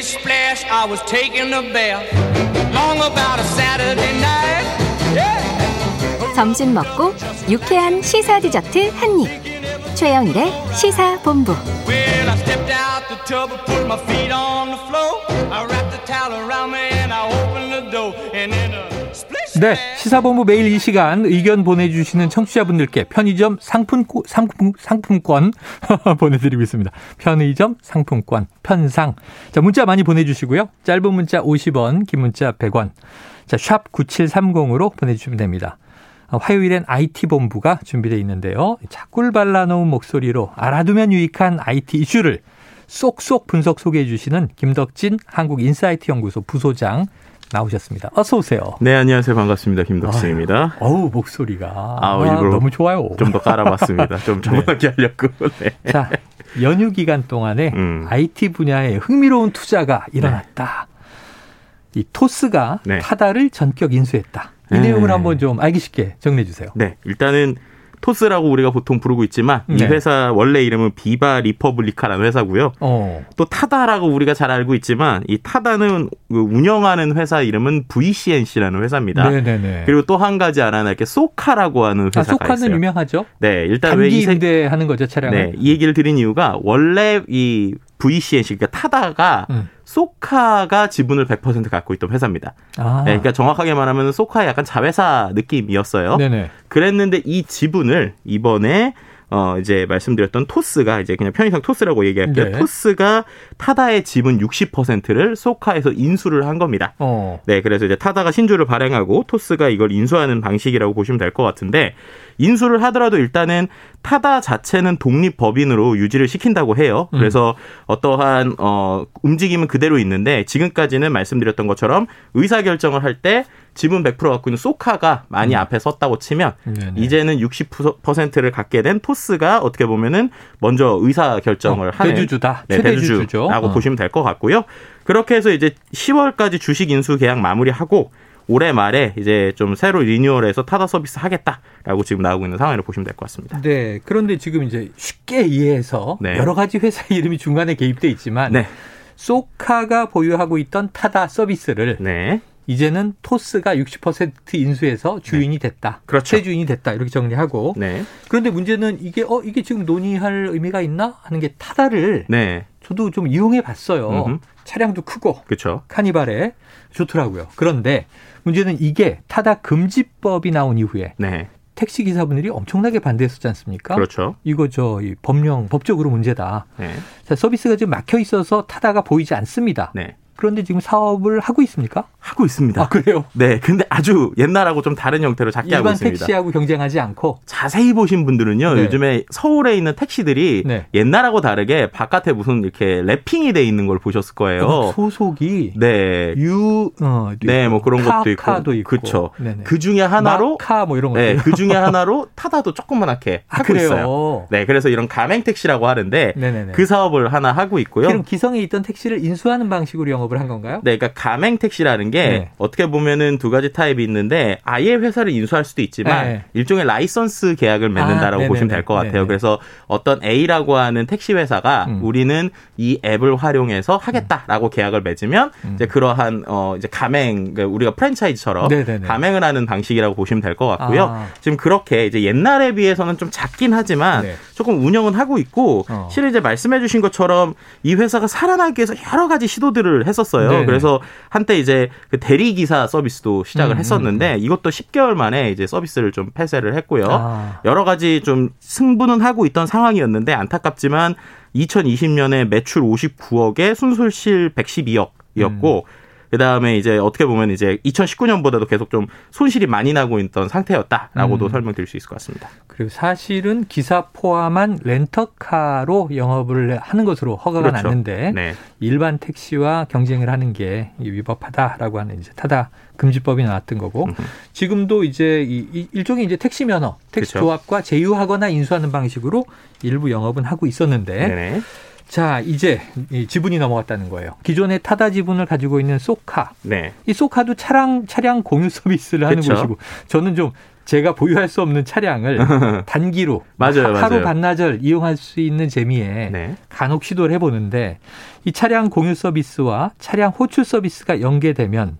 Splish splash, I was taking a bath. Long about a Saturday night. Yeah. 점심 먹고 유쾌한 시사 디저트 한 입. 최영일의 시사 본부. Well, I stepped out the tub and put my feet on 네. 시사본부 매일 이 시간 의견 보내주시는 청취자분들께 편의점 상품, 상품, 상품권 보내드리고 있습니다. 편의점 상품권, 편상. 자, 문자 많이 보내주시고요. 짧은 문자 50원, 긴 문자 100원. 자, 샵 9730으로 보내주시면 됩니다. 아, 화요일엔 IT본부가 준비되어 있는데요. 자꿀 발라놓은 목소리로 알아두면 유익한 IT 이슈를 쏙쏙 분석 소개해 주시는 김덕진 한국인사이트 연구소 부소장 나오셨습니다. 어서 오세요. 네, 안녕하세요. 반갑습니다. 김덕진입니다. 어우 목소리가 아, 일부러 너무 좋아요. 좀 더 깔아봤습니다. 좀 저번하게 하려고. 네. 자 연휴 기간 동안에 음. IT 분야에 흥미로운 투자가 일어났다. 이 토스가 네. 타다를 전격 인수했다. 이 네. 내용을 한번 좀 알기 쉽게 정리해 주세요. 네, 일단은 토스라고 우리가 보통 부르고 있지만 이 네. 회사 원래 이름은 비바 리퍼블리카라는 회사고요. 어, 또 타다라고 우리가 잘 알고 있지만 이 타다는 그 운영하는 회사 이름은 VCNC라는 회사입니다. 네네네. 그리고 또 한 가지 알아둘 게 쏘카라고 하는 아, 회사가 쏘카는 있어요. 유명하죠. 네, 일단 단기 왜이 임대하는 거죠 차량을. 네, 이 얘기를 드린 이유가 원래 이 VCNC 그러니까 타다가 음. 소카가 지분을 100% 갖고 있던 회사입니다. 아, 네, 그러니까 정확하게 말하면 소카의 약간 자회사 느낌이었어요. 네네. 그랬는데 이 지분을 이번에 어 이제 말씀드렸던 토스가 이제 그냥 편의상 토스라고 얘기할게요. 네. 토스가 타다의 지분 60%를 소카에서 인수를 한 겁니다. 어, 네, 그래서 이제 타다가 신주를 발행하고 토스가 이걸 인수하는 방식이라고 보시면 될 것 같은데 인수를 하더라도 일단은 타다 자체는 독립 법인으로 유지를 시킨다고 해요. 음. 그래서 어떠한 어 움직임은 그대로 있는데 지금까지는 말씀드렸던 것처럼 의사 결정을 할때 지분 100% 갖고 있는 소카가 많이 앞에 섰다고 치면 음. 네네. 이제는 60%를 갖게 된 토스가 어떻게 보면은 먼저 의사 결정을 어, 하는 대주주다. 네. 대주주라고 어. 보시면 될 것 같고요. 그렇게 해서 이제 10월까지 주식 인수 계약 마무리하고 올해 말에 이제 좀 새로 리뉴얼해서 타다 서비스 하겠다라고 지금 나오고 있는 상황이라고 보시면 될 것 같습니다. 네. 그런데 지금 이제 쉽게 이해해서 네. 여러 가지 회사 이름이 중간에 개입돼 있지만 네, 소카가 보유하고 있던 타다 서비스를 네, 이제는 토스가 60% 인수해서 주인이 됐다. 그렇죠. 최주인이 됐다. 이렇게 정리하고. 네, 그런데 문제는 이게 어 이게 지금 논의할 의미가 있나 하는 게 타다를 네, 저도 좀 이용해 봤어요. 음흠. 차량도 크고 그렇죠. 카니발에 좋더라고요. 그런데 문제는 이게 타다 금지법이 나온 이후에 네, 택시 기사분들이 엄청나게 반대했었지 않습니까? 그렇죠. 이거 저이 법령 법적으로 문제다. 네, 자, 서비스가 지금 막혀 있어서 타다가 보이지 않습니다. 네, 그런데 지금 사업을 하고 있습니까? 하고 있습니다. 아 그래요? 네, 근데 아주 옛날하고 좀 다른 형태로 작게 하고 일반 있습니다. 택시하고 경쟁하지 않고 자세히 보신 분들은요, 네. 요즘에 서울에 있는 택시들이 네. 옛날하고 다르게 바깥에 무슨 이렇게 랩핑이 돼 있는 걸 보셨을 거예요. 어, 소속이 네, 유 어, 네, 뭐 그런 것도 있고. 카카도 있고 그쵸. 네네. 그 중에 하나로 마카 뭐 이런 것도 네. 그 중에 하나로 타다도 조그만하게 아, 하고 그래요? 있어요. 네, 그래서 이런 가맹 택시라고 하는데 네네네. 그 사업을 하나 하고 있고요. 그럼 기성에 있던 택시를 인수하는 방식으로 영업 을 한 건가요? 네, 그러니까 가맹 택시라는 게 네. 어떻게 보면은 두 가지 타입이 있는데 아예 회사를 인수할 수도 있지만 네. 일종의 라이선스 계약을 맺는다라고 아, 보시면. 될 것 같아요. 네네. 그래서 어떤 A라고 하는 택시 회사가 음. 우리는 이 앱을 활용해서 하겠다라고 계약을 맺으면 음. 이제 그러한 어 이제 가맹 그러니까 우리가 프랜차이즈처럼 네네네. 가맹을 하는 방식이라고 보시면 될 것 같고요. 아. 지금 그렇게 이제 옛날에 비해서는 좀 작긴 하지만 네. 조금 운영은 하고 있고 어. 실은 이제 말씀해주신 것처럼 이 회사가 살아나기 위해서 여러 가지 시도들을 했었어요. 네네. 그래서 한때 이제 그 대리 기사 서비스도 시작을 음, 했었는데 이것도 10개월 만에 이제 서비스를 좀 폐쇄를 했고요. 아. 여러 가지 좀 승부는 하고 있던 상황이었는데 안타깝지만 2020년에 매출 59억에 순손실 112억 이었고 그 다음에 이제 어떻게 보면 이제 2019년보다도 계속 좀 손실이 많이 나고 있던 상태였다라고도 음. 설명드릴 수 있을 것 같습니다. 그리고 사실은 기사 포함한 렌터카로 영업을 하는 것으로 허가가 그렇죠. 났는데 네. 일반 택시와 경쟁을 하는 게 위법하다라고 하는 이제 타다 금지법이 나왔던 거고 음흠. 지금도 이제 이, 이 일종의 이제 택시 면허, 택시 그렇죠. 조합과 제휴하거나 인수하는 방식으로 일부 영업은 하고 있었는데 네네. 자 이제 이 지분이 넘어갔다는 거예요. 기존의 타다 지분을 가지고 있는 소카, 네. 이 소카도 차량 차량 공유 서비스를 하는 그쵸. 곳이고 저는 좀 제가 보유할 수 없는 차량을 단기로 맞아요, 하- 맞아요. 반나절 이용할 수 있는 재미에 네. 간혹 시도를 해 보는데 이 차량 공유 서비스와 차량 호출 서비스가 연계되면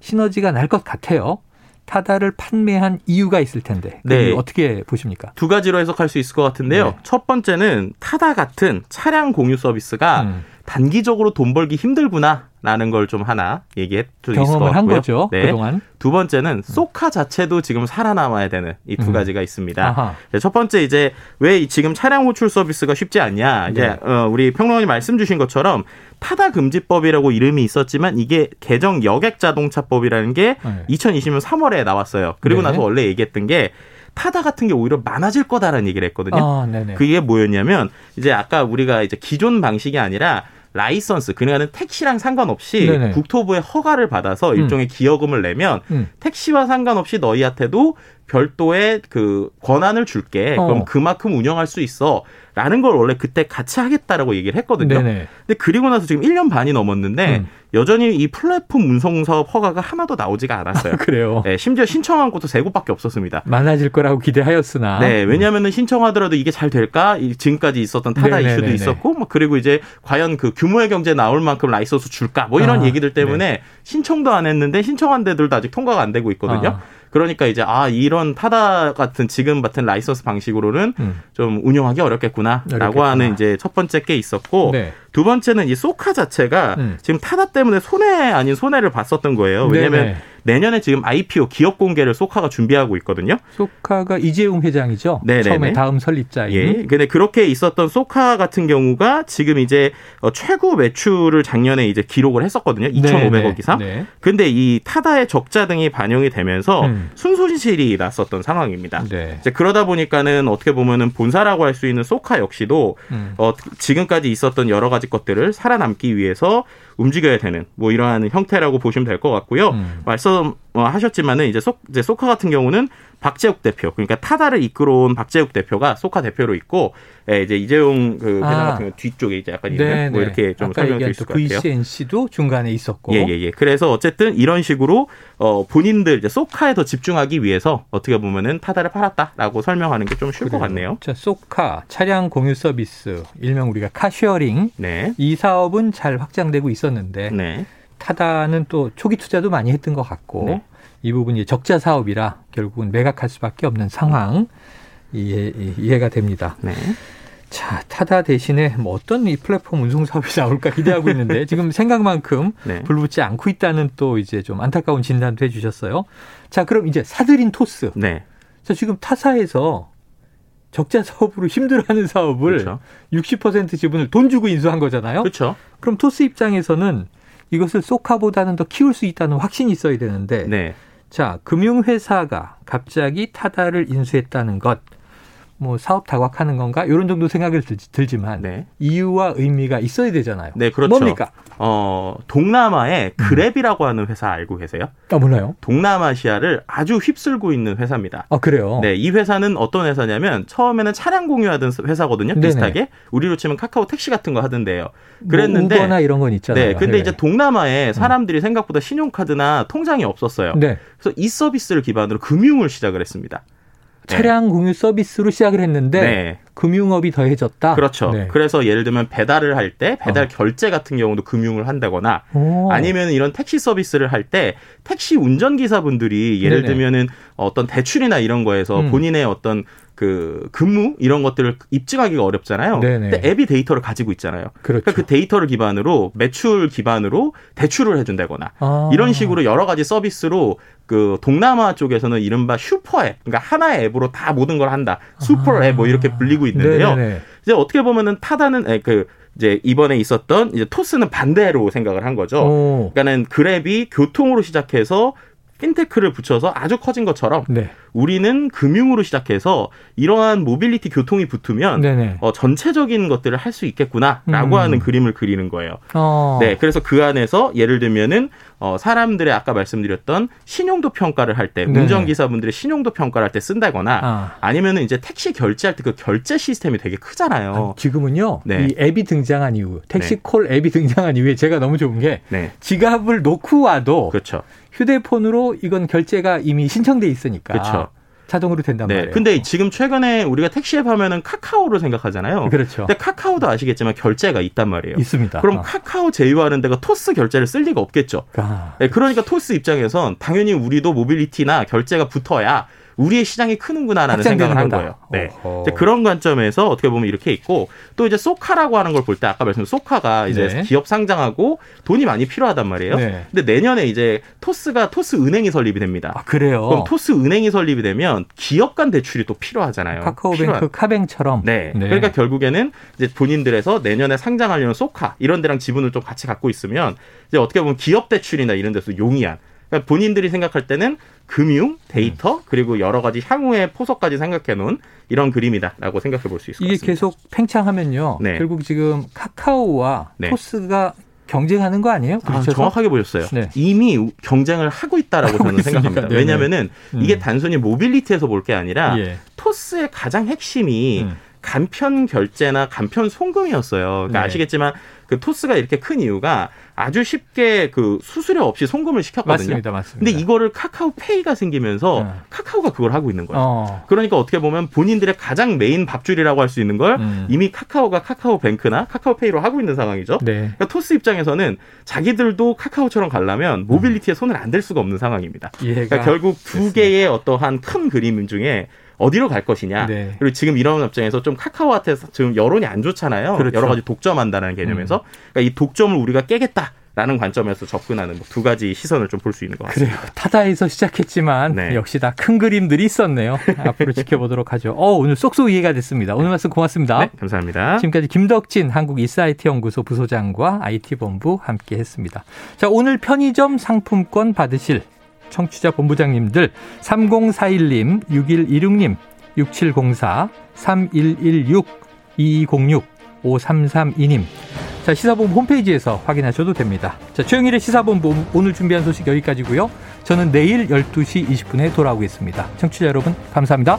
시너지가 날 것 같아요. 타다를 판매한 이유가 있을 텐데 네. 네. 어떻게 보십니까? 두 가지로 해석할 수 있을 것 같은데요. 네. 첫 번째는 타다 같은 차량 공유 서비스가 음. 단기적으로 돈 벌기 힘들구나 라는 걸 좀 하나 얘기해 줄 있을 것 경험을 한 같고요. 거죠 네. 그동안. 두 번째는 소카 자체도 지금 살아남아야 되는 이두 음. 가지가 있습니다. 네, 첫 번째 이제 왜이 지금 차량 호출 서비스가 쉽지 않냐? 이제 네. 어, 우리 평론가님 말씀 주신 것처럼 타다 금지법이라고 이름이 있었지만 이게 개정 여객 자동차법이라는 게 네. 2020년 3월에 나왔어요. 그리고 네. 나서 원래 얘기했던 게 타다 같은 게 오히려 많아질 거다라는 얘기를 했거든요. 아, 네네. 그게 뭐였냐면 이제 아까 우리가 이제 기존 방식이 아니라 라이선스 그러니까는 택시랑 상관없이 네네. 국토부의 허가를 받아서 일종의 기여금을 내면 음. 택시와 상관없이 너희한테도 별도의 그 권한을 줄게. 어. 그럼 그만큼 운영할 수 있어. 라는 걸 원래 그때 같이 하겠다라고 얘기를 했거든요. 네네. 근데 그리고 나서 지금 1년 반이 넘었는데 음. 여전히 이 플랫폼 운송 사업 허가가 하나도 나오지가 않았어요. 그래요. 네, 심지어 신청한 곳도 세 곳밖에 없었습니다. 많아질 거라고 기대하였으나 네, 왜냐하면은 신청하더라도 이게 잘 될까? 이 지금까지 있었던 타다 네네네네. 이슈도 있었고, 뭐 그리고 이제 과연 그 규모의 경제 나올 만큼 라이선스 줄까? 뭐 이런 아, 얘기들 때문에 신청도 안 했는데 신청한 데들도 아직 통과가 안 되고 있거든요. 아. 그러니까 이제 아 이런 타다 같은 지금 같은 라이선스 방식으로는 음. 좀 운영하기 어렵겠구나라고 어렵겠구나. 하는 이제 첫 번째 게 있었고 네. 두 번째는 이 소카 자체가 음. 지금 타다 때문에 손해 아닌 손해를 봤었던 거예요. 왜냐하면 네네. 내년에 지금 IPO 기업 공개를 소카가 준비하고 있거든요. 소카가 이재용 회장이죠. 네네네. 처음에 다음 설립자인. 예. 근데 그렇게 있었던 소카 같은 경우가 지금 이제 어, 최고 매출을 작년에 이제 기록을 했었거든요. 2,500억 네네. 이상. 네. 근데 이 타다의 적자 등이 반영이 되면서 음. 순손실이 났었던 상황입니다. 네. 이제 그러다 보니까는 어떻게 보면은 본사라고 할 수 있는 소카 역시도 음. 어, 지금까지 있었던 여러 가지 것들을 살아남기 위해서 움직여야 되는 뭐 이러한 형태라고 보시면 될 것 같고요. 음. 말씀 하셨지만은 이제 소, 이제 소카 같은 경우는 박재욱 대표 그러니까 타다를 이끌어온 박재욱 대표가 소카 대표로 있고 예, 이제 이재웅 그 회장 아. 같은 경우 뒤쪽에 이제 약간 있는 네, 뭐 네. 이렇게 좀 설명드릴 수것 같아요. VCNC도 중간에 있었고. 예, 예, 예. 그래서 어쨌든 이런 식으로 어 본인들 이제 쏘카에 더 집중하기 위해서 어떻게 보면은 타다를 팔았다라고 설명하는 게 좀 쉬울 것 그래요. 같네요. 자, 쏘카 차량 공유 서비스, 일명 우리가 car sharing 네. 이 사업은 잘 확장되고 있었는데 네. 타다는 또 초기 투자도 많이 했던 것 같고 네. 이 부분이 적자 사업이라 결국은 매각할 수밖에 없는 상황 이해, 이해가 됩니다. 네. 자, 타다 대신에 뭐 어떤 이 플랫폼 운송 사업이 나올까 기대하고 있는데 지금 생각만큼 네. 불붙지 않고 있다는 또 이제 좀 안타까운 진단도 해주셨어요. 자, 그럼 이제 사들인 토스. 네. 자, 지금 타사에서 적자 사업으로 힘들어하는 사업을 그렇죠. 60% 지분을 돈 주고 인수한 거잖아요. 그렇죠. 그럼 토스 입장에서는 이것을 소카보다는 더 키울 수 있다는 확신이 있어야 되는데, 네. 자 금융회사가 갑자기 타다를 인수했다는 것, 뭐 사업 다각하는 건가 이런 정도 생각을 들, 지만 네. 이유와 의미가 있어야 되잖아요. 네, 그렇죠. 뭡니까? 어, 동남아에 음. 그랩이라고 하는 회사 알고 계세요? 아 몰라요. 동남아시아를 아주 휩쓸고 있는 회사입니다. 아 그래요. 네, 이 회사는 어떤 회사냐면 처음에는 차량 공유하던 회사거든요. 비슷하게. 우리로 치면 카카오 택시 같은 거 하던데요. 뭐 그랬는데 우버나 이런 건 있잖아요. 네, 근데 해외에. 이제 동남아에 사람들이 생각보다 신용카드나 통장이 없었어요. 네. 그래서 이 서비스를 기반으로 금융을 시작을 했습니다. 네. 차량 공유 서비스로 시작을 했는데 네. 금융업이 더해졌다. 그렇죠. 네. 그래서 예를 들면 배달을 할 때 배달 어. 결제 같은 경우도 금융을 한다거나 오. 아니면 이런 택시 서비스를 할 때 택시 운전기사분들이 예를 네네. 들면은 어떤 대출이나 이런 거에서 음. 본인의 어떤 그 근무 이런 것들을 입증하기가 어렵잖아요. 네네. 근데 앱이 데이터를 가지고 있잖아요. 그렇죠. 그러니까 그 데이터를 기반으로 매출 기반으로 대출을 해준다거나 아. 이런 식으로 여러 가지 서비스로 그 동남아 쪽에서는 이른바 슈퍼 앱, 그러니까 하나의 앱으로 다 모든 걸 한다. 슈퍼 앱 뭐 이렇게 불리고 있는데요. 아. 네네네. 이제 어떻게 보면은 타다는 에, 그 이제 이번에 있었던 이제 토스는 반대로 생각을 한 거죠. 오. 그러니까는 Grab이 교통으로 시작해서 핀테크를 붙여서 아주 커진 것처럼 네. 우리는 금융으로 시작해서 이러한 모빌리티 교통이 붙으면 네네. 어, 전체적인 것들을 할 수 있겠구나라고 음. 하는 그림을 그리는 거예요. 어. 네, 그래서 그 안에서 예를 들면은 어, 사람들의 아까 말씀드렸던 신용도 평가를 할 때. 운전기사분들의 신용도 평가를 할 때 쓴다거나 아. 아니면은 이제 택시 결제할 때 그 결제 시스템이 되게 크잖아요. 지금은요. 네. 이 앱이 등장한 이후 택시 네. 콜 앱이 등장한 이후에 제가 너무 좋은 게 네, 지갑을 놓고 와도 그렇죠. 휴대폰으로 이건 결제가 이미 신청돼 있으니까. 그렇죠. 자동으로 된단 네. 말이에요. 근데 지금 최근에 우리가 택시 앱 하면은 카카오를 생각하잖아요. 그렇죠. 근데 카카오도 아시겠지만 결제가 있단 말이에요. 있습니다. 그럼 어. 카카오 제휴하는 데가 토스 결제를 쓸 리가 없겠죠. 아, 네, 그러니까 토스 입장에선 당연히 우리도 모빌리티나 결제가 붙어야 우리의 시장이 크는구나라는 생각을 한. 거예요. 네. 그런 관점에서 어떻게 보면 이렇게 있고 또 이제 소카라고 하는 걸 볼 때 아까 말씀드린 소카가 이제 네. 기업 상장하고 돈이 많이 필요하단 말이에요. 네. 근데 내년에 이제 토스가 토스 은행이 설립이 됩니다. 아, 그래요. 그럼 토스 은행이 설립이 되면 기업 간 대출이 또 필요하잖아요. 카카오뱅크 필요한- 카뱅처럼. 네. 그러니까 결국에는 이제 본인들에서 내년에 상장하려는 소카 이런 데랑 지분을 좀 같이 갖고 있으면 이제 어떻게 보면 기업 대출이나 이런 데서 용이한 그러니까 본인들이 생각할 때는 금융, 데이터 그리고 여러 가지 향후의 포석까지 생각해 놓은 이런 그림이다라고 생각해 볼 수 있을 것 이게 같습니다. 계속 팽창하면요. 네. 결국 지금 카카오와 네. 토스가 경쟁하는 거 아니에요? 아, 그렇죠. 정확하게 보셨어요. 네. 이미 경쟁을 하고 있다라고 저는 있습니까? 생각합니다. 네네. 왜냐하면은 음. 이게 단순히 모빌리티에서 볼 게 아니라 예. 토스의 가장 핵심이 음. 간편 결제나 간편 송금이었어요. 그러니까 네. 아시겠지만 그 토스가 이렇게 큰 이유가 아주 쉽게 그 수수료 없이 송금을 시켰거든요. 맞습니다, 맞습니다. 근데 이거를 카카오페이가 생기면서 네. 카카오가 그걸 하고 있는 거예요. 어. 그러니까 어떻게 보면 본인들의 가장 메인 밥줄이라고 할 수 있는 걸 음. 이미 카카오가 카카오뱅크나 카카오페이로 하고 있는 상황이죠. 네. 그러니까 토스 입장에서는 자기들도 카카오처럼 가려면 mobility에 손을 안 댈 수가 없는 상황입니다. 그러니까 결국 두 됐습니다. 개의 어떠한 큰 그림 중에 어디로 갈 것이냐. 네. 그리고 지금 이런 입장에서 좀 카카오한테서 지금 여론이 안 좋잖아요. 그렇죠. 음. 여러 가지 독점한다는 개념에서 그러니까 이 독점을 우리가 깨겠다 라는 관점에서 접근하는 뭐 두 가지 시선을 좀 볼 수 있는 것 같습니다. 그래요. 타다에서 시작했지만 네. 역시 다 큰 그림들이 있었네요. 앞으로 지켜보도록 하죠. 어, 오늘 쏙쏙 이해가 됐습니다. 오늘 말씀 고맙습니다. 네, 감사합니다. 지금까지 김덕진 한국 이사이트 연구소 부소장과 IT 본부 함께 했습니다. 자, 오늘 편의점 상품권 받으실 청취자 본부장님들 3041님, 6126님, 6704, 3116, 2206, 5332님. 자, 시사본부 홈페이지에서 확인하셔도 됩니다. 자, 최영일의 시사본부 오늘 준비한 소식 여기까지고요. 저는 내일 12시 20분에 돌아오겠습니다. 청취자 여러분, 감사합니다.